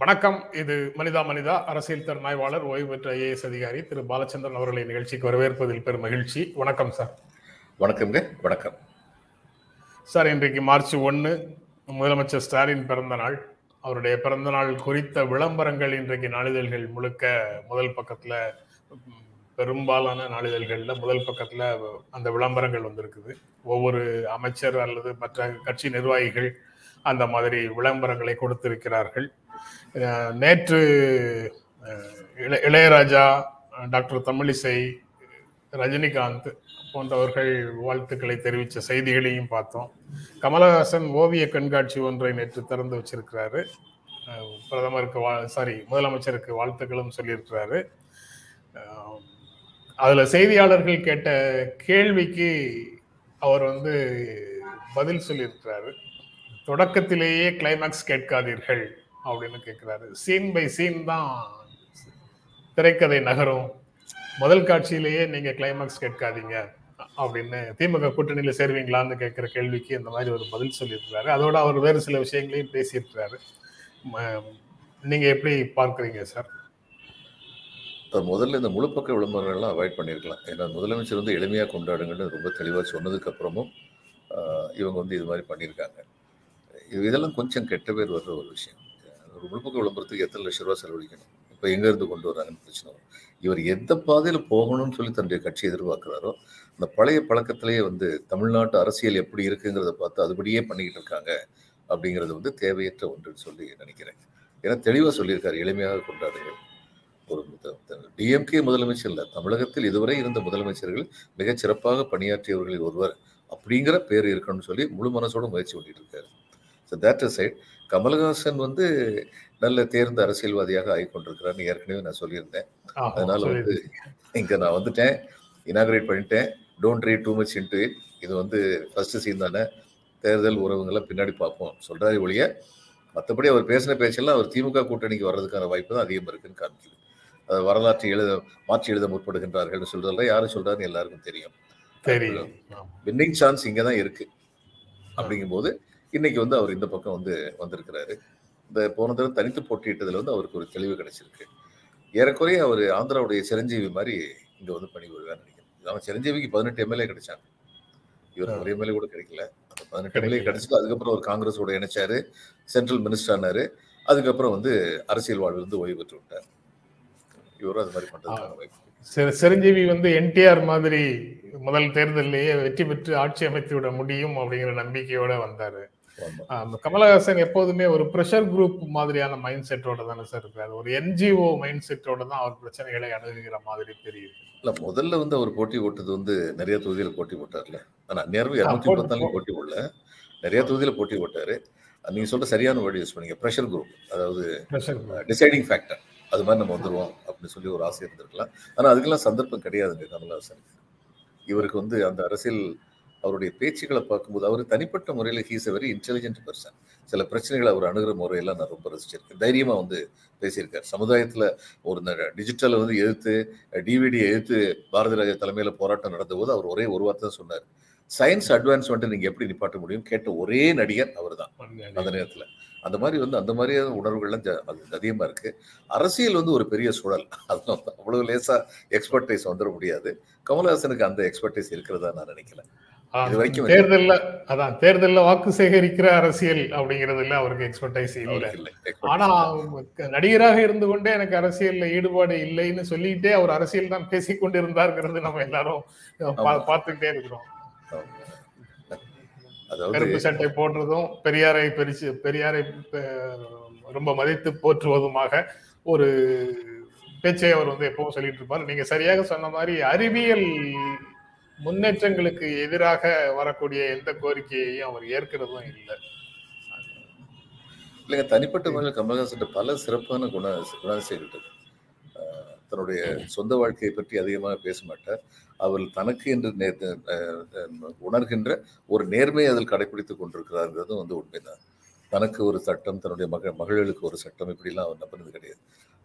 வணக்கம். இது மனிதா மனிதா அரசியல் திறனாய்வாளர் ஓய்வு பெற்ற ஐஏஎஸ் அதிகாரி திரு பாலச்சந்திரன் அவர்களை நிகழ்ச்சிக்கு வரவேற்பதில் பெரும் மகிழ்ச்சி. வணக்கம் சார். வணக்கம்ங்க. வணக்கம். சார் இன்றைக்கு மார்ச் ஒன்று முதலமைச்சர் ஸ்டாலின் பிறந்த நாள். அவருடைய பிறந்த நாள் குறித்த விளம்பரங்கள் இன்றைக்கு நாளிதழ்கள் முழுக்க முதல் பக்கத்துல பெரும்பாலான நாளிதழ்கள்ல முதல் பக்கத்துல அந்த விளம்பரங்கள் வந்திருக்குது. ஒவ்வொரு அமைச்சர் அல்லது மற்ற கட்சி நிர்வாகிகள் அந்த மாதிரி விளம்பரங்களை கொடுத்திருக்கிறார்கள். நேற்று இள இளைய- இளையராஜா டாக்டர் தமிழிசை ரஜினிகாந்த் போன்றவர்கள் வாழ்த்துக்களை தெரிவித்த செய்திகளையும் பார்த்தோம். கமலஹாசன் ஓவிய கண்காட்சி ஒன்றை நேற்று திறந்து வச்சிருக்கிறாரு. பிரதமருக்கு வா சாரி முதலமைச்சருக்கு வாழ்த்துக்களும் சொல்லியிருக்கிறாரு. அதில் செய்தியாளர்கள் கேட்ட கேள்விக்கு அவர் வந்து பதில் சொல்லியிருக்கிறாரு. தொடக்கத்திலேயே கிளைமேக்ஸ் கேட்காதீர்கள். அப்படின்னு கேட்குறாரு சீன் பை சீன் தான் திரைக்கதை நகரும். முதல் காட்சியிலேயே நீங்கள் கிளைமாக்ஸ் கேட்காதீங்க அப்படின்னு திமுக கூட்டணியில் சேருவீங்களான்னு கேட்குற கேள்விக்கு இந்த மாதிரி ஒரு பதில் சொல்லியிருக்கிறாரு. அதோட அவர் வேறு சில விஷயங்களையும் பேசியிருக்கிறாரு. ம- எப்படி பார்க்குறீங்க சார் முதல்ல இந்த முழுப்பக்க விளம்பரங்கள்லாம் அவாய்ட் பண்ணியிருக்கலாம். ஏன்னா முதலமைச்சர் வந்து எளிமையாக கொண்டாடுங்கன்னு ரொம்ப தெளிவாக சொன்னதுக்கப்புறமும் இவங்க வந்து இது மாதிரி பண்ணியிருக்காங்க. இது- இதெல்லாம் கொஞ்சம் கெட்ட பேர் வர்ற ஒரு விஷயம். ஒரு முழுப்பக்க விளம்பரத்துக்கு எத்தனை லட்ச ரூபா செலவழிக்கணும்? இப்போ எங்கேருந்து கொண்டு வராங்கன்னு பிரச்சனை வரும். இவர் எந்த பாதையில் போகணும்னு சொல்லி தன்னுடைய கட்சி எதிர்பார்க்குறாரோ அந்த பழைய பழக்கத்திலேயே வந்து தமிழ்நாட்டு அரசியல் எப்படி இருக்குங்கிறத பார்த்து அதுபடியே பண்ணிக்கிட்டு இருக்காங்க அப்படிங்கிறது வந்து தேவையற்ற ஒன்றுன்னு சொல்லி நினைக்கிறேன். ஏன்னா தெளிவாக சொல்லியிருக்காரு. எளிமையாக கொண்டாடுங்கள். ஒரு டிஎம்கே முதலமைச்சர் இல்லை. தமிழகத்தில் இதுவரை இருந்த முதலமைச்சர்கள் மிகச் சிறப்பாக பணியாற்றியவர்களில் ஒருவர் அப்படிங்கிற பேர் இருக்கணும்னு சொல்லி முழு மனசோட முயற்சி பண்ணிட்டு இருக்காரு. ஸோ தேட் சைட் கமல்ஹாசன் வந்து நல்ல தேர்ந்த அரசியல்வாதியாக ஆகிக்கொண்டிருக்கிறார்னு ஏற்கனவே நான் சொல்லியிருந்தேன். அதனால வந்து. இங்க நான் வந்துட்டேன். இனாகிரேட் பண்ணிட்டேன். Don't read too much into it இது வந்து ஃபர்ஸ்ட் சீன் தானே. தேர்தல் உறவுங்களை பின்னாடி பார்ப்போம். சொல்றாரு ஒழிய மற்றபடி அவர் பேசின பேச்செல்லாம் அவர் திமுக கூட்டணிக்கு வர்றதுக்கான வாய்ப்பு தான் அதிகம் இருக்குன்னு காமிக்குது. அது வரலாற்றை எழுத மாற்றி எழுத முற்படுகின்றார்கள்னு சொல்றதுல யாரு சொல்றாருன்னு எல்லாருக்கும் தெரியும். வின்னிங் சான்ஸ் இங்கே தான் இருக்கு. அப்படிங்கும்போது இன்னைக்கு வந்து அவர் இந்த பக்கம் வந்து வந்திருக்கிறாரு. இந்த போன தடவை தனித்து போட்டியிட்டதுல வந்து அவருக்கு ஒரு தெளிவு கிடைச்சிருக்கு. ஏறக்குறைய அவர் ஆந்திராவுடைய சிரஞ்சீவி மாதிரி இங்க வந்து பணி வருவான்னு நினைக்கிறேன். அவன் சிரஞ்சீவிக்கு பதினெட்டு எம்எல்ஏ கிடைச்சாங்க. இவர் ஒரு எம்எல்ஏ கூட கிடைக்கல. அந்த பதினெட்டு எம்எல்ஏ. கிடைச்சது அதுக்கப்புறம் ஒரு காங்கிரஸோட இணைச்சாரு. சென்ட்ரல் மினிஸ்டர் ஆனாரு. அதுக்கப்புறம் வந்து அரசியல் வாழ்வு வந்து ஓய்வு பெற்று விட்டார். இவரும் அது மாதிரி. சிர- சிரஞ்சீவி வந்து என்டிஆர் மாதிரி முதல் தேர்தலிலேயே வெற்றி பெற்று ஆட்சி அமைத்து விட முடியும் அப்படிங்கிற நம்பிக்கையோட வந்தாரு. கமலஹாசன் எப்போதுமே ஒரு ப்ரெஷர் குரூப் மாதிரியான மைண்ட் செட்டோட தானே சார் இருக்காரு. ஒரு என்ஜிஓ மைண்ட் செட்டோட தான் அவர் பிரச்சனைகளை அணுகுகிற மாதிரி தெரியுது. இல்ல முதல்ல வந்து அவர் போட்டி போட்டது வந்து நிறைய தொகுதியில போட்டி போட்டார்ல. ஆனா நேரம் இருநூத்தி போட்டு- முப்பத்தாலு போட்டி போடல. நிறைய தொகுதியில போட்டி போட்டாரு. நீங்க சொல்ற சரியான வேர்டு யூஸ் பண்ணீங்க. ப்ரெஷர் குரூப் அதாவது டிசைடிங் ஃபேக்டர் அது மாதிரி நம்ம வந்துருவோம் அப்படின்னு சொல்லி ஒரு ஆசை இருந்திருக்கலாம். ஆனா அதுக்கெல்லாம் சந்தர்ப்பம் கிடையாதுங்க கமல்ஹாசனுக்கு. இவருக்கு வந்து அந்த அரசியல் அவருடைய பேச்சுக்களை பார்க்கும்போது அவர் தனிப்பட்ட முறையில் he's a very intelligent person சில பிரச்சனைகளை அவர் அணுகிற முறையெல்லாம் நான் ரொம்ப ரசிச்சிருக்கேன். தைரியமா வந்து பேசியிருக்காரு. சமுதாயத்துல ஒரு டிஜிட்டலை வந்து எதிர்த்து டிவிடி எதிர்த்து பாரதி ராஜா தலைமையில போராட்டம் நடந்த போது அவர் ஒரே ஒரு வார்த்தை தான் சொன்னார். சயின்ஸ் அட்வான்ஸ் வந்துட்டு நீங்க எப்படி நிப்பாட்ட முடியும்? கேட்ட ஒரே நடிகர் அவர்தான் அந்த நேரத்துல. அந்த மாதிரி வந்து அந்த மாதிரியான உணர்வுகள்லாம் ஜ- அது அதிகமா இருக்கு. அரசியல் வந்து ஒரு பெரிய சுழல். அதுல வந்து அவ்வளவு லேசா எக்ஸ்பர்டைஸ் வந்துட முடியாது. கமல்ஹாசனுக்கு அந்த எக்ஸ்பர்டைஸ் இருக்கிறதா நான் வரைக்கும் தேர்தல்ல அதான் தேர்தல்ல வாக்கு சேகரிக்கிற அரசியல் அப்படிங்கறதுல அவருக்கு எக்ஸ்பர்டைஸ் இல்ல ஆனா. நடிகராக இருந்து கொண்டே எனக்கு அரசியல்ல ஈடுபாடு இல்லைன்னு சொல்லிட்டே அவர் அரசியல் தான் பேசிக் கொண்டிருந்தாருங்கிறது நம்ம எல்லாரும். பார்த்துக்கிட்டே இருக்கிறோம் கருப்பு சட்டை போடுறதும் பெரியாரை பெரிச்சு பெரியாரை ரொம்ப மதித்து போற்றுவதுமாக ஒரு பேச்சை அவர் வந்து எப்பவும் சொல்லிட்டு இருப்பார் நீங்க சரியாக சொன்ன மாதிரி அறிவியல் முன்னேற்றங்களுக்கு எதிராக வரக்கூடிய எந்த கோரிக்கையையும் அவர் ஏற்கிறதும் இல்லை. இல்லைங்க தனிப்பட்ட முறையில் கமல்ஹாசன் பல சிறப்பான குண குணாதிசயங்கள் இருக்கு ஆஹ் தன்னுடைய சொந்த வாழ்க்கையை பற்றி அதிகமாக பேச மாட்டார். அவர் தனக்கு என்று நேர் உணர்கின்ற ஒரு நேர்மையை அதில் கடைபிடித்துக் கொண்டிருக்கிறாருங்கிறதும் வந்து உண்மைதான். தனக்கு ஒரு சட்டம் தன்னுடைய மக மகளுக்கு ஒரு சட்டம் இப்படிலாம் அவர் நம்பினது கிடையாது.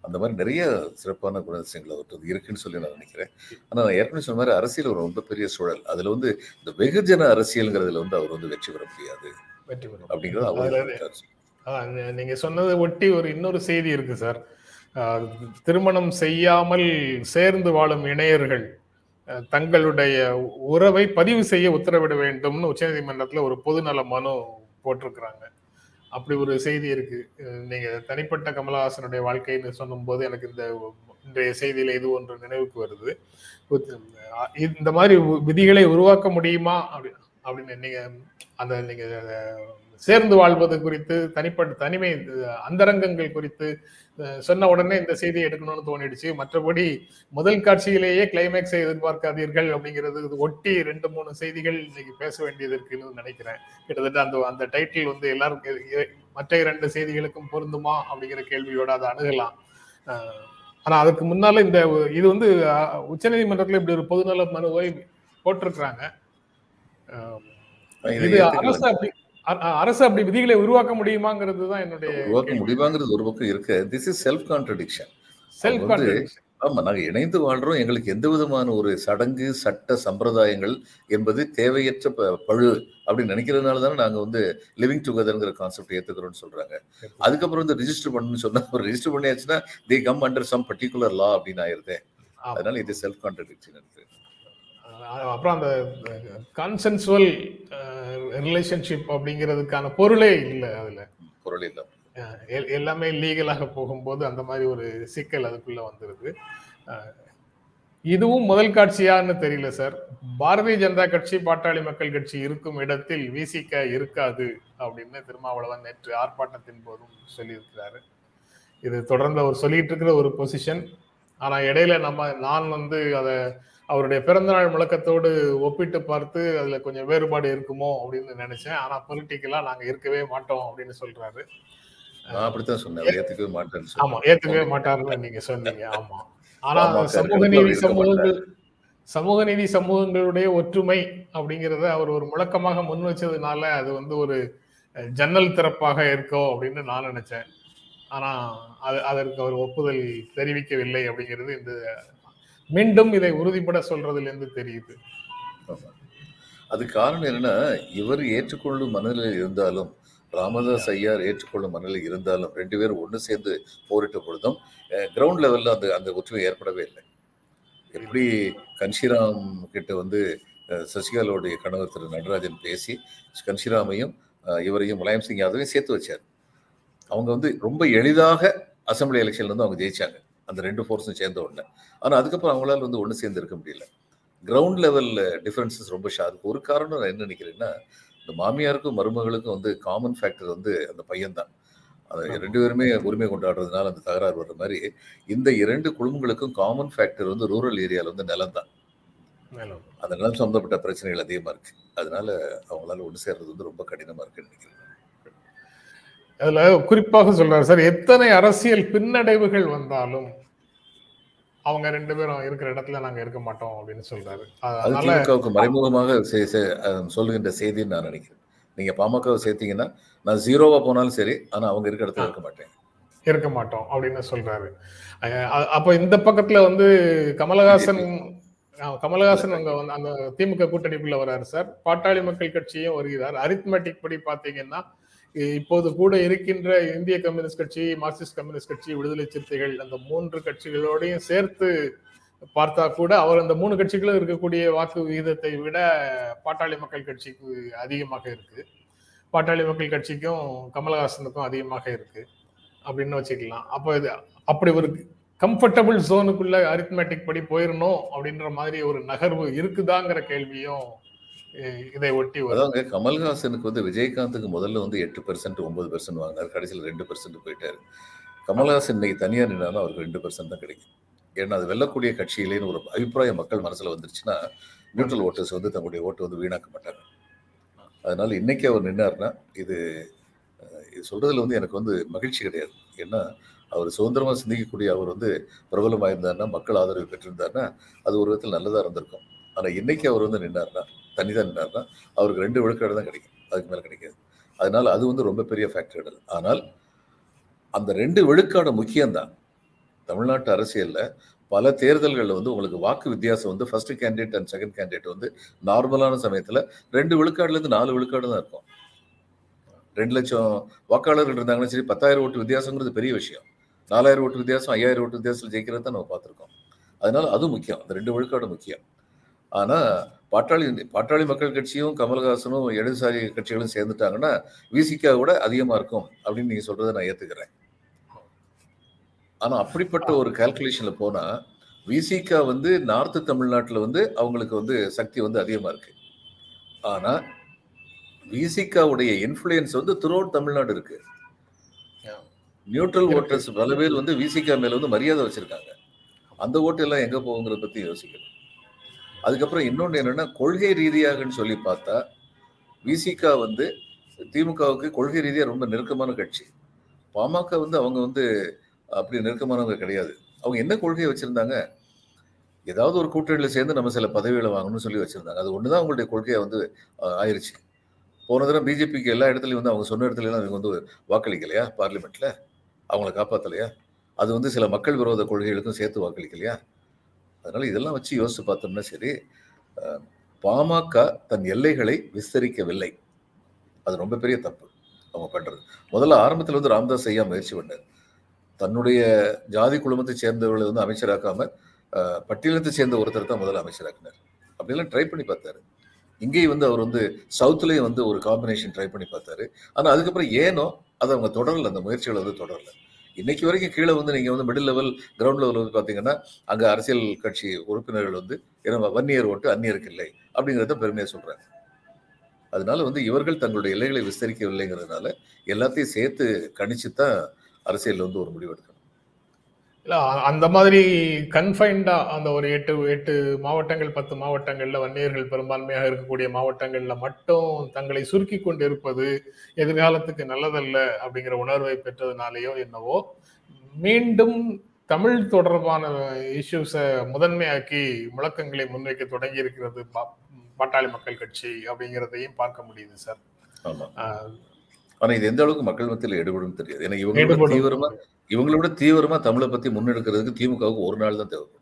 அந்த மாதிரி நிறைய சிறப்பான குணாதிசயங்கள் அவர்கிட்ட இருக்குன்னு சொல்லி நான் நினைக்கிறேன். ஆனால் நான் ஏற்கனவே சொன்ன மாதிரி அரசியல் ஒரு ரொம்ப பெரிய சூழல். அதில் வந்து இந்த வெகுஜன அரசியல்ங்கிறதுல வந்து அவர் வந்து வெற்றி பெற முடியாது. வெற்றி பெறும் அப்படிங்கிறது அவர் நீங்க சொன்னதை ஒட்டி ஒரு இன்னொரு செய்தி இருக்கு சார். திருமணம் செய்யாமல் சேர்ந்து வாழும் இணையர்கள் தங்களுடைய உறவை பதிவு செய்ய உத்தரவிட வேண்டும்னு உச்சநீதிமன்றத்துல ஒரு பொதுநல மனு போட்டிருக்கிறாங்க. அப்படி ஒரு செய்தி இருக்கு. நீங்க தனிப்பட்ட கமலஹாசனுடைய வாழ்க்கைன்னு சொல்லும்போது எனக்கு இந்த இன்றைய செய்தியில இது ஒன்று நினைவுக்கு வருது. இந்த மாதிரி விதிகளை உருவாக்க முடியுமா? அப்படி அப்படின்னு நீங்க அந்த நீங்க சேர்ந்து வாழ்வது குறித்து தனிப்பட்ட தனிமை அந்தரங்கங்கள் குறித்து சொன்ன உடனே இந்த செய்தியை எடுக்கணும்னு தோணிடுச்சு. மற்றபடி முதல் காட்சியிலேயே கிளைமேக்ஸை எதிர்பார்க்காதீர்கள் அப்படிங்கிறது ஒட்டி ரெண்டு மூணு செய்திகள் இன்னைக்கு பேச வேண்டியது இருக்குன்னு நினைக்கிறேன். கிட்டத்தட்ட அந்த அந்த டைட்டில் வந்து எல்லாரும் மற்ற இரண்டு செய்திகளுக்கும் பொருந்துமா அப்படிங்கிற கேள்வியோட அதை அணுகலாம். ஆனா அதுக்கு முன்னால இந்த இது வந்து அஹ், உச்சநீதிமன்றத்துல இப்படி ஒரு பொதுநல மனுவை போட்டிருக்கிறாங்க. இதை. அரசு அப்படி அரசு அப்படி விதிகளை உருவாக்க முடியுமாங்கிறது தான் என்னுடைய உருவாக்க முடியுமாங்கிறது ஒரு பக்கம் இருக்கு. This is self contradiction self contradiction ஆமா நாங்க இணைந்து வாழ்றோம். எங்களுக்கு எந்த விதமான ஒரு சடங்கு சட்ட சம்பிரதாயங்கள் என்பது தேவையற்ற பழு அப்படின்னு நினைக்கிறதுனால தானே நாங்க வந்து லிவிங் டுகெதர்ங்கிற கான்செப்ட் ஏத்துக்கிறோம்னு சொல்றாங்க. அதுக்கப்புறம் வந்து ரிஜிஸ்டர் பண்ணணும்னு சொன்னா ரெஜிஸ்டர் பண்ணியாச்சுன்னா they come under some particular law அப்படின்னு ஆயிருதே. ஆமா. அதனால இது செல்ஃப் கான்ட்ரடிக்ஷன் இருக்கு. அப்புறம் அந்த கான்சென்சுவல் ரிலேஷன்ஷிப் அப்படிங்கிறதுக்கான பொருளே இல்லை அதுல. பொருள் எல்- எல்லாமே லீகலாக போகும்போது அந்த மாதிரி ஒரு சிக்கல் அதுக்குள்ள வந்துருது. அஹ் இதுவும் முதல் காட்சியான்னு தெரியல சார். பாரதிய ஜனதா கட்சி பாட்டாளி மக்கள் கட்சி இருக்கும் இடத்தில் விசிக இருக்காது அப்படின்னு திருமாவளவன் நேற்று ஆர்ப்பாட்டத்தின் போதும் சொல்லியிருக்கிறாரு. இது தொடர்ந்து அவர் சொல்லிட்டு இருக்கிற ஒரு பொசிஷன் ஆனா இடையில நம்ம நான் வந்து அதை அவருடைய பிறந்தநாள் முழக்கத்தோடு ஒப்பிட்டு பார்த்து அதுல கொஞ்சம் வேறுபாடு இருக்குமோ அப்படின்னு நினைச்சேன். ஆனா பொலிட்டிக்கலா நாங்க இருக்கவே மாட்டோம் அப்படின்னு சொல்றாரு. அப்படித்தான் சொன்னேன். ஏத்துக்கவே மாட்டேன்னு ஆமா ஏத்துக்கவே மாட்டாருன்னு நீங்க சொன்னீங்க. ஆமா. ஆனா சமூக நீதி சமூகங்கள் சமூக நீதி சமூகங்களுடைய ஒற்றுமை அப்படிங்கறத அவர் ஒரு முழக்கமாக முன் வச்சதுனால அது வந்து ஒரு ஜன்னல் திறப்பாக இருக்கோ அப்படின்னு நான் நினைச்சேன். ஆனா அது அதற்கு அவர் ஒப்புதல் தெரிவிக்கவில்லை அப்படிங்கிறது இந்த மீண்டும் இதை உறுதிப்பட சொல்றதுலேருந்து தெரியுது. அது அதுக்கு காரணம் என்னன்னா இவர் ஏற்றுக்கொள்ளும் மனநிலையில் இருந்தாலும் ராமதாஸ் ஐயார் ஏற்றுக்கொள்ளும் மனநிலை இருந்தாலும் ரெண்டு பேரும் ஒன்று சேர்ந்து போரிட்ட பொழுதும் கிரவுண்ட் லெவலில் அந்த அந்த ஒற்றுமை ஏற்படவே இல்லை. எப்படி கன்ஷிராம் கிட்ட வந்து சசிகலாவுடைய கணவர் திரு நடராஜன் பேசி கன்ஷிராமையும் இவரையும் முலாயம் சிங் யாதவையும் சேர்த்து வச்சார். அவங்க வந்து ரொம்ப எளிதாக அசம்பிளி எலெக்ஷன்ல வந்து அவங்க ஜெயிச்சாங்க. அந்த ரெண்டு ஃபோர்ஸும் சேர்ந்த உடனே. ஆனால் அதுக்கப்புறம் அவங்களால வந்து ஒன்று சேர்ந்து இருக்க முடியல. கிரவுண்ட் லெவலில் டிஃப்ரென்சஸ் ரொம்ப ஷார்ப் ஒரு காரணம் நான் என்ன நினைக்கிறேன்னா இந்த மாமியாருக்கும் மருமகளுக்கும் வந்து காமன் ஃபேக்டர் வந்து அந்த பையன்தான். அது ரெண்டு பேருமே உரிமை கொண்டாடுறதுனால அந்த தகராறு வர்ற மாதிரி இந்த இரண்டு குடும்பங்களுக்கும் காமன் ஃபேக்டர் வந்து ரூரல் ஏரியாவில் வந்து நிலம். தான் அந்த நிலம் சம்மந்தப்பட்ட பிரச்சனைகள் அதிகமாக இருக்கு. அதனால அவங்களால ஒன்று சேர்றது வந்து ரொம்ப கடினமாக இருக்குன்னு நினைக்கிறேன். அதுல குறிப்பாக சொல்றாரு சார் எத்தனை அரசியல் பின்னடைவுகள் வந்தாலும் அவங்க ரெண்டு பேரும் இருக்கிற இடத்துல நாங்க இருக்க மாட்டோம் அப்படின்னு சொல்றாரு. அது அதனால மறைமுகமாக சொல்லுகின்ற செய்தின்னு நான் நினைக்கிறேன். நீங்க பாமகவை சேர்த்தீங்கன்னா நான் ஜீரோவா போனாலும் சரி ஆனா அவங்க இருக்கிற இடத்துல இருக்க மாட்டேன். இருக்க மாட்டோம் அப்படின்னு சொல்றாரு. அப்ப இந்த பக்கத்துல வந்து கமலஹாசன் கமலஹாசன் அங்க வந்து அந்த திமுக கூட்டணிக்குள்ள வராரு சார். பாட்டாளி மக்கள் கட்சியும் வருகிறார். அரித்மெட்டிக் படி பாத்தீங்கன்னா இப்போது கூட இருக்கின்ற இந்திய கம்யூனிஸ்ட் கட்சி மார்க்சிஸ்ட் கம்யூனிஸ்ட் கட்சி விடுதலை சிறுத்தைகள் அந்த மூன்று கட்சிகளோடையும் சேர்த்து பார்த்தா கூட அவர் அந்த மூணு கட்சிகளும் இருக்கக்கூடிய வாக்கு விகிதத்தை விட பாட்டாளி மக்கள் கட்சிக்கு அதிகமாக இருக்கு. பாட்டாளி மக்கள் கட்சிக்கும் கமலஹாசனுக்கும் அதிகமாக இருக்கு. அப்படின்னு வச்சுக்கலாம். அப்போ இது அப்படி ஒரு கம்ஃபர்டபுள் ஜோனுக்குள்ள அரித்மேட்டிக் படி போயிடணும் அப்படின்ற மாதிரி ஒரு நகர்வு இருக்குதாங்கிற கேள்வியும் இதை ஒட்டி அதாங்க கமல்ஹாசனுக்கு வந்து விஜயகாந்துக்கு முதல்ல வந்து எட்டு பெர்சென்ட் ஒன்பது பெர்சென்ட் வாங்கினார். கடைசியில் ரெண்டு பெர்சென்ட் போயிட்டாரு. கமல்ஹாசன் இன்னைக்கு தனியார் நின்னாலும் அவருக்கு ரெண்டு பெர்சென்ட் தான் கிடைக்கும். ஏன்னா அது வெல்லக்கூடிய கட்சியிலேன்னு ஒரு அபிப்பிராயம் மக்கள் மனசில் வந்துருச்சுன்னா நியூட்ரல் ஓட்டர்ஸ் வந்து தங்களுடைய ஓட்டு வந்து வீணாக்க மாட்டாங்க. அதனால இன்னைக்கு அவர் நின்னார்னா இது இது சொல்றதுல வந்து எனக்கு வந்து மகிழ்ச்சி கிடையாது. ஏன்னா அவர் சுதந்திரமாக சிந்திக்கக்கூடிய அவர் வந்து பிரபலமாக இருந்தாருன்னா மக்கள் ஆதரவு பெற்றிருந்தாருன்னா அது ஒரு விதத்தில் நல்லதாக இருந்திருக்கும். ஆனால் இன்னைக்கு அவர் வந்து நின்னார்னா தனிதான் நின்னார்னா அவருக்கு ரெண்டு விழுக்காடு தான் கிடைக்கும். அதுக்கு மேலே கிடைக்காது. அதனால் அது வந்து ரொம்ப பெரிய ஃபேக்டர் ஆனால் அந்த ரெண்டு விழுக்காடு முக்கியம்தான். தமிழ்நாட்டு அரசியலில் பல தேர்தல்களில் வந்து உங்களுக்கு வாக்கு வித்தியாசம் வந்து first candidate and second candidate வந்து நார்மலான சமயத்தில் ரெண்டு விழுக்காடுலேருந்து நாலு விழுக்காடு தான் இருக்கும். ரெண்டு லட்சம் வாக்காளர்கள் இருந்தாங்கன்னா சரி பத்தாயிரம் ஓட்டு வித்தியாசங்கிறது பெரிய விஷயம். நாலாயிரம் ஓட்டு வித்தியாசம் ஐயாயிரம் ஓட்டு வித்தியாசத்தில் ஜெயிக்கிறது தான் நம்ம பார்த்துருக்கோம். அதனால அது முக்கியம். அந்த ரெண்டு விழுக்காடு முக்கியம். ஆனால் பாட்டாளி பாட்டாளி மக்கள் கட்சியும் கமல்ஹாசனும் இடதுசாரி கட்சிகளும் சேர்ந்துட்டாங்கன்னா விசிகா விட அதிகமாக இருக்கும் அப்படின்னு நீங்கள் சொல்கிறத நான் ஏற்றுக்கிறேன் ஆனால் அப்படிப்பட்ட ஒரு கால்குலேஷனில் போனால் விசிகா வந்து நார்த்து தமிழ்நாட்டில் வந்து அவங்களுக்கு வந்து சக்தி வந்து அதிகமாக இருக்குது ஆனால் விசிகாவுடைய இன்ஃப்ளூயன்ஸ் வந்து த்ரூஅவுட் தமிழ்நாடு இருக்கு. நியூட்ரல் ஓட்டர்ஸ் பல பேர் வந்து விசிகா மேலே வந்து மரியாதை வச்சுருக்காங்க. அந்த ஓட்டு எல்லாம் எங்கே போகுங்கிறத பற்றி யோசிக்கணும். அதுக்கப்புறம் இன்னொன்று என்னன்னா கொள்கை ரீதியாகன்னு சொல்லி பார்த்தா விசிகா வந்து திமுகவுக்கு கொள்கை ரீதியாக ரொம்ப நெருக்கமான கட்சி. பாமக வந்து அவங்க வந்து அப்படி நெருக்கமானவங்க கிடையாது. அவங்க என்ன கொள்கையை வச்சுருந்தாங்க? ஏதாவது ஒரு கூட்டணியில் சேர்ந்து நம்ம சில பதவிகளை வாங்கணும்னு சொல்லி வச்சுருந்தாங்க. அது ஒன்று தான் அவங்களுடைய கொள்கையை வந்து ஆயிடுச்சு போன தடவை பிஜேபிக்கு எல்லா இடத்துலையும் வந்து அவங்க சொன்ன இடத்துலலாம் அவங்க வந்து வாக்களிக்கலையா? பார்லிமெண்ட்டில் அவங்கள காப்பாற்றலையா அது வந்து சில மக்கள் விரோத கொள்கைகளுக்கும் சேர்த்து வாக்களிக்கலையா? அதனால இதெல்லாம் வச்சு யோசிச்சு பார்த்தோம்னா சரி பாமக தன் எல்லைகளை விஸ்தரிக்கவில்லை. அது ரொம்ப பெரிய தப்பு அவங்க பண்றது. முதல்ல ஆரம்பத்தில் வந்து ராம்தாஸ் ஐயா முயற்சி பண்ணார். தன்னுடைய ஜாதி குழுமத்தை சேர்ந்தவர்களை வந்து அமைச்சராக்காம பட்டியலத்தை சேர்ந்த ஒருத்தர் தான் முதல்ல அமைச்சராக்கினார். அப்படிலாம் ட்ரை பண்ணி பார்த்தாரு. இங்கேயும் வந்து அவர் வந்து சவுத்துலேயும் வந்து ஒரு காம்பினேஷன் ட்ரை பண்ணி பார்த்தாரு. ஆனால் அதுக்கப்புறம் ஏனோ அதை அவங்க தொடரல. அந்த முயற்சிகளை வந்து தொடரல. இன்னைக்கு வரைக்கும் கீழே வந்து நீங்கள் வந்து மிடில் லெவல் கிரவுண்ட் லெவல் வந்து பார்த்தீங்கன்னா அங்கே அரசியல் கட்சி உறுப்பினர்கள் வந்து ஏன்னா வன்னியர் ஓட்டு அந்நியருக்கு இல்லை அப்படிங்கிறத பெருமையாக சொல்கிறாங்க அதனால வந்து இவர்கள் தங்களுடைய எல்லைகளை விஸ்தரிக்கவில்லைங்கிறதுனால எல்லாத்தையும் சேர்த்து கணிச்சு தான் அரசியல் வந்து ஒரு முடிவு எடுக்கணும். இல்ல அந்த மாதிரி கன்ஃபைன்டா அந்த ஒரு எட்டு எட்டு மாவட்டங்கள் பத்து மாவட்டங்கள்ல வன்னியர்கள் பெரும்பான்மையாக இருக்கக்கூடிய மாவட்டங்கள்ல மட்டும் தங்களை சுருக்கி கொண்டு இருப்பது எதிர்காலத்துக்கு நல்லதல்ல அப்படிங்கிற உணர்வை பெற்றதுனாலேயோ என்னவோ மீண்டும் தமிழ் தொடர்பான இஷ்யூஸை முதன்மையாக்கி முழக்கங்களை முன்வைக்க தொடங்கி இருக்கிறது பாட்டாளி மக்கள் கட்சி அப்படிங்கிறதையும் பார்க்க முடியுது சார். ஆனா இது எந்த அளவுக்கு மக்கள் மத்தியில் எடுபடும் தெரியாது. ஏன்னா இவங்களோட தீவிரமா இவங்களை விட தீவிரமா தமிழை பத்தி முன்னெடுக்கிறதுக்கு திமுகவுக்கு ஒரு நாள் தான் தேவைப்படும்.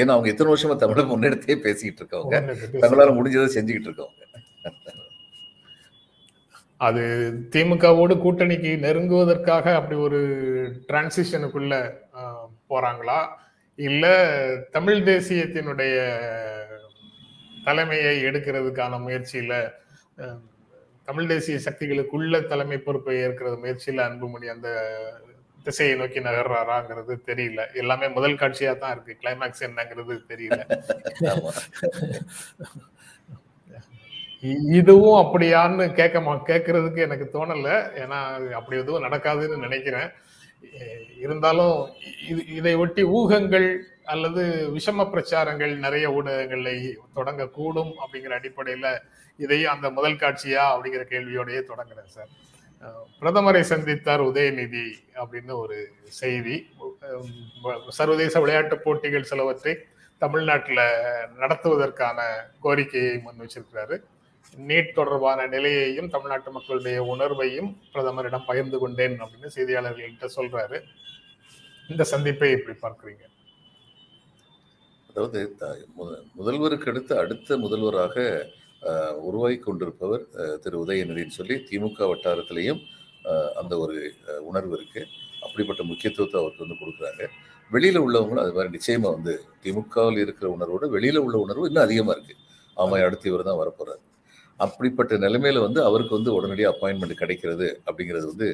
ஏன்னா அவங்க எத்தனை வருஷமா தமிழை முன்னெடுத்தே பேசிக்கிட்டு இருக்கவங்க. தங்களால முடிஞ்சதை செஞ்சுக்கிட்டு இருக்கவங்க. அது திமுகவோடு கூட்டணிக்கு நெருங்குவதற்காக அப்படி ஒரு டிரான்சிஷனுக்குள்ள போறாங்களா? இல்ல தமிழ் தேசியத்தினுடைய தலைமையை எடுக்கிறதுக்கான முயற்சியில தமிழ் தேசிய சக்திகளுக்குள்ள தலைமை பொறுப்பை ஏற்கிறது முயற்சியில அன்புமணி அந்த திசையை நோக்கி நகர்றாராங்கிறது தெரியல. எல்லாமே முதல் காட்சியா தான் இருக்கு. கிளைமேக்ஸ் என்னங்கிறது தெரியல. இதுவும் அப்படியான்னு கேட்க கேட்கறதுக்கு எனக்கு தோணல. ஏன்னா அப்படி எதுவும் நடக்காதுன்னு நினைக்கிறேன். இருந்தாலும் இது இதை ஒட்டி ஊகங்கள் அல்லது விஷம பிரச்சாரங்கள் நிறைய ஊடகங்களை தொடங்கக்கூடும் அப்படிங்கிற அடிப்படையில இதையும் அந்த முதல் காட்சியா அப்படிங்கிற கேள்வியோடய தொடங்குறேன் சார். பிரதமரை சந்தித்தார் உதயநிதி அப்படின்னு ஒரு செய்தி. சர்வதேச விளையாட்டு போட்டிகள் சிலவற்றை தமிழ்நாட்டில் நடத்துவதற்கான கோரிக்கையை முன் வச்சிருக்கிறாரு. நீட் தொடர்பான நிலையையும் தமிழ்நாட்டு மக்களுடைய உணர்வையும் பிரதமரிடம் பகிர்ந்து கொண்டேன் அப்படின்னு செய்தியாளர்கள்ட்ட சொல்றாரு. இந்த சந்திப்பை எப்படி பார்க்குறீங்க? அதாவது முதல்வருக்கு அடுத்து அடுத்த முதல்வராக உருவாகி கொண்டிருப்பவர் திரு உதயநிதினு சொல்லி திமுக வட்டாரத்திலையும் அந்த ஒரு உணர்வு இருக்கு. அப்படிப்பட்ட முக்கியத்துவத்தை அவருக்கு வந்து கொடுக்குறாங்க. வெளியில உள்ளவங்களும் அது மாதிரி நிச்சயமா வந்து திமுகவில் இருக்கிற உணர்வோட வெளியில உள்ள உணர்வு இன்னும் அதிகமா இருக்கு. ஆமாம் அடுத்து இவர் தான் வரப்போறாரு. அப்படிப்பட்ட நிலைமையில வந்து அவருக்கு வந்து உடனடியாக அப்பாயின்மெண்ட் கிடைக்கிறது அப்படிங்கிறது வந்து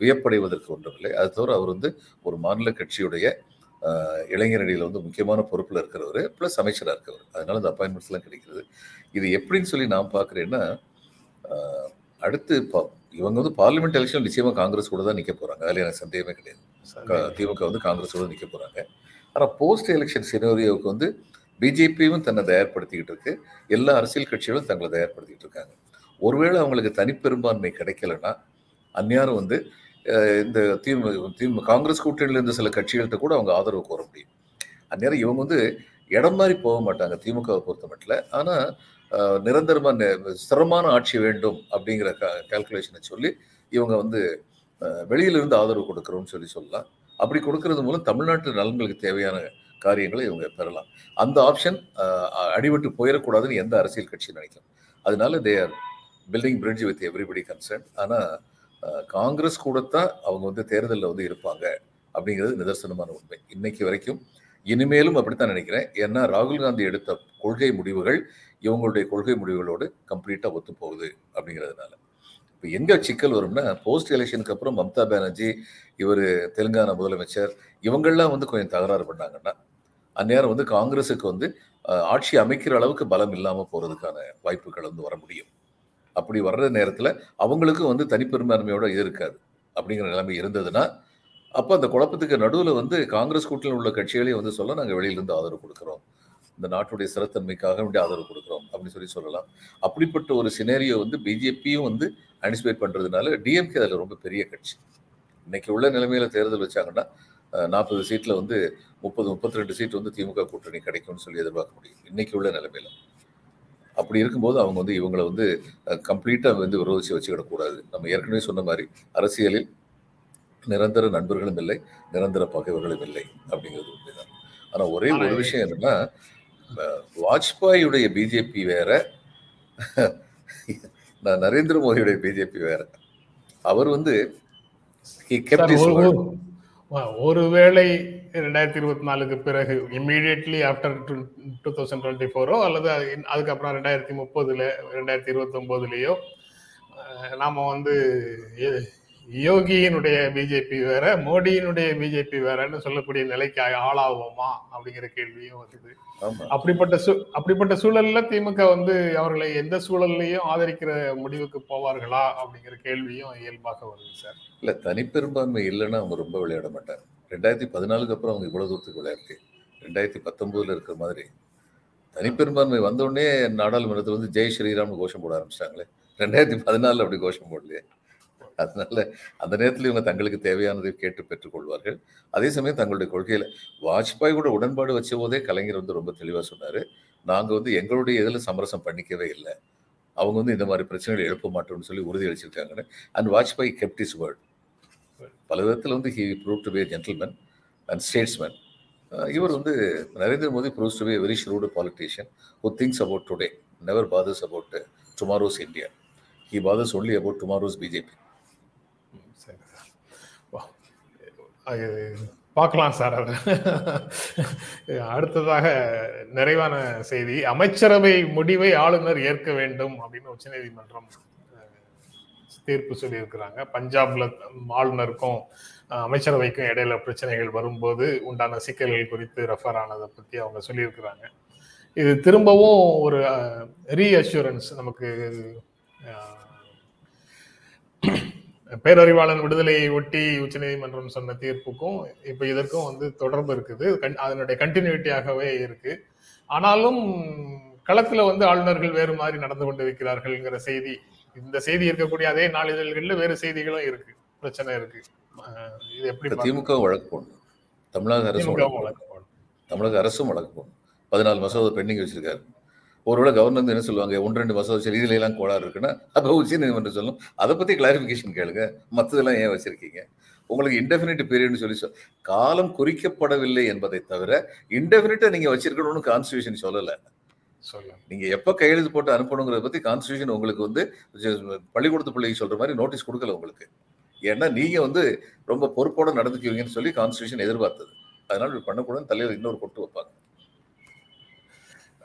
வியப்படைவதற்கு ஒன்றுமில்லை அது தவிர அவர் வந்து ஒரு மாநில கட்சியுடைய இளைஞரடியில் வந்து முக்கியமான பொறுப்பில் இருக்கிறவர் ப்ளஸ் அமைச்சராக இருக்கிறவர். அதனால அந்த அப்பாயின்மெண்ட்ஸ்லாம் கிடைக்கிறது இது எப்படின்னு சொல்லி நான் பார்க்குறேன்னா அடுத்து இவங்க வந்து பார்லிமெண்ட் எலெக்ஷன் நிச்சயமாக காங்கிரஸ் கூட தான் நிற்க போகிறாங்க அதில் எனக்கு சந்தேகமே கிடையாது. திமுக வந்து காங்கிரஸ் கூட நிற்க போகிறாங்க ஆனால் போஸ்ட் எலெக்ஷன் சினோரியோவுக்கு வந்து பிஜேபியும் தன்னை தயார்படுத்திக்கிட்டு இருக்கு. எல்லா அரசியல் கட்சிகளும் தங்களை தயார்படுத்திக்கிட்டு இருக்காங்க. ஒருவேளை அவங்களுக்கு தனிப்பெரும்பான்மை கிடைக்கலன்னா அந்நேரம் வந்து இந்த திமுக திமுக காங்கிரஸ் கூட்டணியில் இருந்த சில கட்சிகள்கிட்ட கூட அவங்க ஆதரவு கோர முடியும். அந்நேரம் இவங்க வந்து இடம் மாதிரி போக மாட்டாங்க திமுகவை பொறுத்த மட்டும் ஆனால் நிரந்தரமாக சிரமமான ஆட்சி வேண்டும் அப்படிங்கிற கால்குலேஷனை சொல்லி இவங்க வந்து வெளியிலிருந்து ஆதரவு கொடுக்குறோம்னு சொல்லி சொல்லலாம். அப்படி கொடுக்கறது மூலம் தமிழ்நாட்டு நலன்களுக்கு தேவையான காரியங்களை இவங்க பெறலாம். அந்த ஆப்ஷன் அடிபட்டு போயிடக்கூடாதுன்னு எந்த அரசியல் கட்சி நினைக்கும் அதனால they are building bridge with everybody concern ஆனால் காங்கிரஸ் கூடத்தான் அவங்க வந்து தேர்தலில் வந்து இருப்பாங்க அப்படிங்கிறது நிதர்சனமான உண்மை. இன்னைக்கு வரைக்கும் இனிமேலும் அப்படித்தான் நினைக்கிறேன். ஏன்னா ராகுல் காந்தி எடுத்த கொள்கை முடிவுகள் இவங்களுடைய கொள்கை முடிவுகளோடு கம்ப்ளீட்டாக ஒத்து போகுது அப்படிங்கிறதுனால. இப்போ எங்கே சிக்கல் வரும்னா போஸ்ட் எலெக்ஷனுக்கு அப்புறம் மம்தா பானர்ஜி இவர் தெலுங்கானா முதலமைச்சர் இவங்கள்லாம் வந்து கொஞ்சம் தகராறு பண்ணாங்கன்னா அந்நேரம் வந்து காங்கிரஸுக்கு வந்து ஆட்சி அமைக்கிற அளவுக்கு பலம் இல்லாமல் போகிறதுக்கான வாய்ப்புகள் வந்து வர முடியும். அப்படி வர்ற நேரத்தில் அவங்களுக்கும் வந்து தனிப்பெரும்பான்மையோட இது இருக்காது. அப்படிங்கிற நிலைமை இருந்ததுன்னா அப்போ அந்த குழப்பத்துக்கு நடுவில் வந்து காங்கிரஸ் கூட்டணியில் உள்ள கட்சிகளையும் வந்து சொல்ல நாங்கள் வெளியிலிருந்து ஆதரவு கொடுக்குறோம். இந்த நாட்டுடைய சிறத்தன்மைக்காக வேண்டிய ஆதரவு கொடுக்குறோம் அப்படின்னு சொல்லி சொல்லலாம். அப்படிப்பட்ட ஒரு சினேரியோ வந்து பிஜேபியும் வந்து அனிசிபேட் பண்ணுறதுனால டிஎம்கே அதில் ரொம்ப பெரிய கட்சி. இன்னைக்கு உள்ள நிலைமையில தேர்தல் வச்சாங்கன்னா நாற்பது சீட்டில் வந்து முப்பது முப்பத்தி ரெண்டு சீட் வந்து திமுக கூட்டணி கிடைக்கும்னு சொல்லி எதிர்பார்க்க முடியும். இன்னைக்கு உள்ள நிலைமையில. அப்படி இருக்கும்போது அவங்க வந்து இவங்களை வந்து கம்ப்ளீட்டாக வந்து விரோதிச்சு வச்சுக்கிடக்கூடாது நம்ம ஏற்கனவே சொன்ன மாதிரி அரசியலில் நிரந்தர நண்பர்களும் இல்லை நிரந்தர பகைவர்களும் இல்லை அப்படிங்கிறது உண்மைதான். ஆனால் ஒரே ஒரு விஷயம் என்னன்னா வாஜ்பாயுடைய பிஜேபி வேற நான் நரேந்திர மோடியுடைய பிஜேபி வேற. அவர் வந்து ஒருவேளை ரெண்டாயிரத்தி இருபத்தி நாலுக்கு பிறகு immediately after two thousand twenty four அல்லது அதுக்கப்புறம் ரெண்டாயிரத்தி முப்பதுல ரெண்டாயிரத்தி இருபத்தி ஒன்பதுலேயோ நாம் வந்து யோகியினுடைய பிஜேபி வேற மோடியினுடைய பிஜேபி வேறன்னு சொல்லக்கூடிய நிலைக்கு ஆளாகுவோமா அப்படிங்கிற கேள்வியும் வருது. அப்படிப்பட்ட சூ அப்படிப்பட்ட சூழல்ல திமுக வந்து அவர்களை எந்த சூழல்லையும் ஆதரிக்கிற முடிவுக்கு போவார்களா அப்படிங்கிற கேள்வியும் இயல்பாக வருது சார். இல்ல தனிப்பெரும்பான்மை இல்லைன்னா அவங்க ரொம்ப விளையாட மாட்டாங்க. ரெண்டாயிரத்தி பதினாலுக்கு அப்புறம் அவங்க இவ்வளவு தூரத்துக்கு விளையாட்டு ரெண்டாயிரத்தி பத்தொன்பதுல இருக்கிற மாதிரி. தனிப்பெரும்பான்மை வந்தோடனே நாடாளுமன்றத்தில் வந்து ஜெய் ஸ்ரீராம்னு கோஷம் போட ஆரம்பிச்சிட்டாங்களே. ரெண்டாயிரத்தி பதினாலுல அப்படி கோஷம் போடலையே. அதனால அந்த நேரத்தில் இவங்க தங்களுக்கு தேவையானதை கேட்டு பெற்றுக்கொள்வார்கள் அதே சமயம் தங்களுடைய கொள்கையில வாஜ்பாய் கூட உடன்பாடு வச்ச போதே கலைஞர் வந்து ரொம்ப தெளிவாக சொன்னாரு. நாங்க வந்து எங்களுடைய இதில் சமரசம் பண்ணிக்கவே இல்லை. அவங்க வந்து இந்த மாதிரி பிரச்சனைகளை எழுப்ப மாட்டோம்னு சொல்லி உறுதி அளிச்சிருக்காங்கன்னு. And Vajpayee kept his word பல விதத்தில் வந்து he prove to be gentleman and statesman இவர் வந்து Narendra Modi proves to be very shrewd politician who thinks about today never bothers about tomorrow's India he bothers only about tomorrow's BJP சரி. Sir பார்க்கலாம் sir. அவர் அடுத்ததாக நிறைவான செய்தி. அமைச்சரவை முடிவை ஆளுநர் ஏற்க வேண்டும் அப்படின்னு உச்சநீதிமன்றம் தீர்ப்பு சொல்லியிருக்கிறாங்க. பஞ்சாப்ல ஆளுநருக்கும் அமைச்சரவைக்கும் இடையில பிரச்சனைகள் வரும்போது உண்டான சிக்கல்கள் குறித்து ரெஃபர் ஆனதை பத்தி அவங்க சொல்லியிருக்கிறாங்க. இது திரும்பவும் ஒரு ரீஅஷூரன்ஸ் நமக்கு பேரறிவாளன் விடுதலையை ஒட்டி உச்சநீதிமன்றம் சொன்ன தீர்ப்புக்கும் இப்ப இதற்கும் வந்து தொடர்பு இருக்குது. அதனுடைய கண்டினியூட்டியாகவே இருக்கு. ஆனாலும் களத்துல வந்து ஆளுநர்கள் வேறு மாதிரி நடந்து கொண்டிருக்கிறார்கள்ங்கிற செய்தி இந்த செய்தி இருக்கக்கூடிய அதே நாளிதழ்கள்ல வேறு செய்திகளும் இருக்கு. பிரச்சனை இருக்கு. இது எப்படி திமுக வழக்கு போடணும். தமிழக போடணும். தமிழக அரசும் வழக்கு போடணும். பதினாலு மசோதா பெண்டிங் வச்சிருக்காரு. ஒருவேளை கவர்னர் என்ன சொல்லுவாங்க ஒன்று ரெண்டு மசோதா சரி இதுல எல்லாம் கோளாறு இருக்குன்னா அப்போ உச்ச நீதிமன்றம் சொல்லும் அதை பத்தி கிளாரிபிகேஷன் கேளுங்க. மற்றதெல்லாம் ஏன் வச்சிருக்கீங்க? உங்களுக்கு இன்டெஃபினிட் பீரியட்னு சொல்லி சொல் காலம் குறிக்கப்படவில்லை என்பதை தவிர இன்டெஃபினிட்டா நீங்க வச்சிருக்கணும்னு கான்ஸ்டியூஷன் சொல்லலை. நீங்க எப்ப கையெழுத்து போட்டு அனுப்பணுங்கிறத பத்தி கான்ஸ்டியூஷன் உங்களுக்கு வந்து பள்ளிக்கூடத்து பிள்ளைக்கு சொல்ற மாதிரி நோட்டீஸ் கொடுக்கல உங்களுக்கு. ஏன்னா நீங்க வந்து ரொம்ப பொறுப்போட நடந்துக்குவீங்கன்னு சொல்லி கான்ஸ்டியூஷன் எதிர்பார்த்தது. அதனால பண்ணக்கூடாது தலையில் இன்னொரு கொட்டு வைப்பாங்க.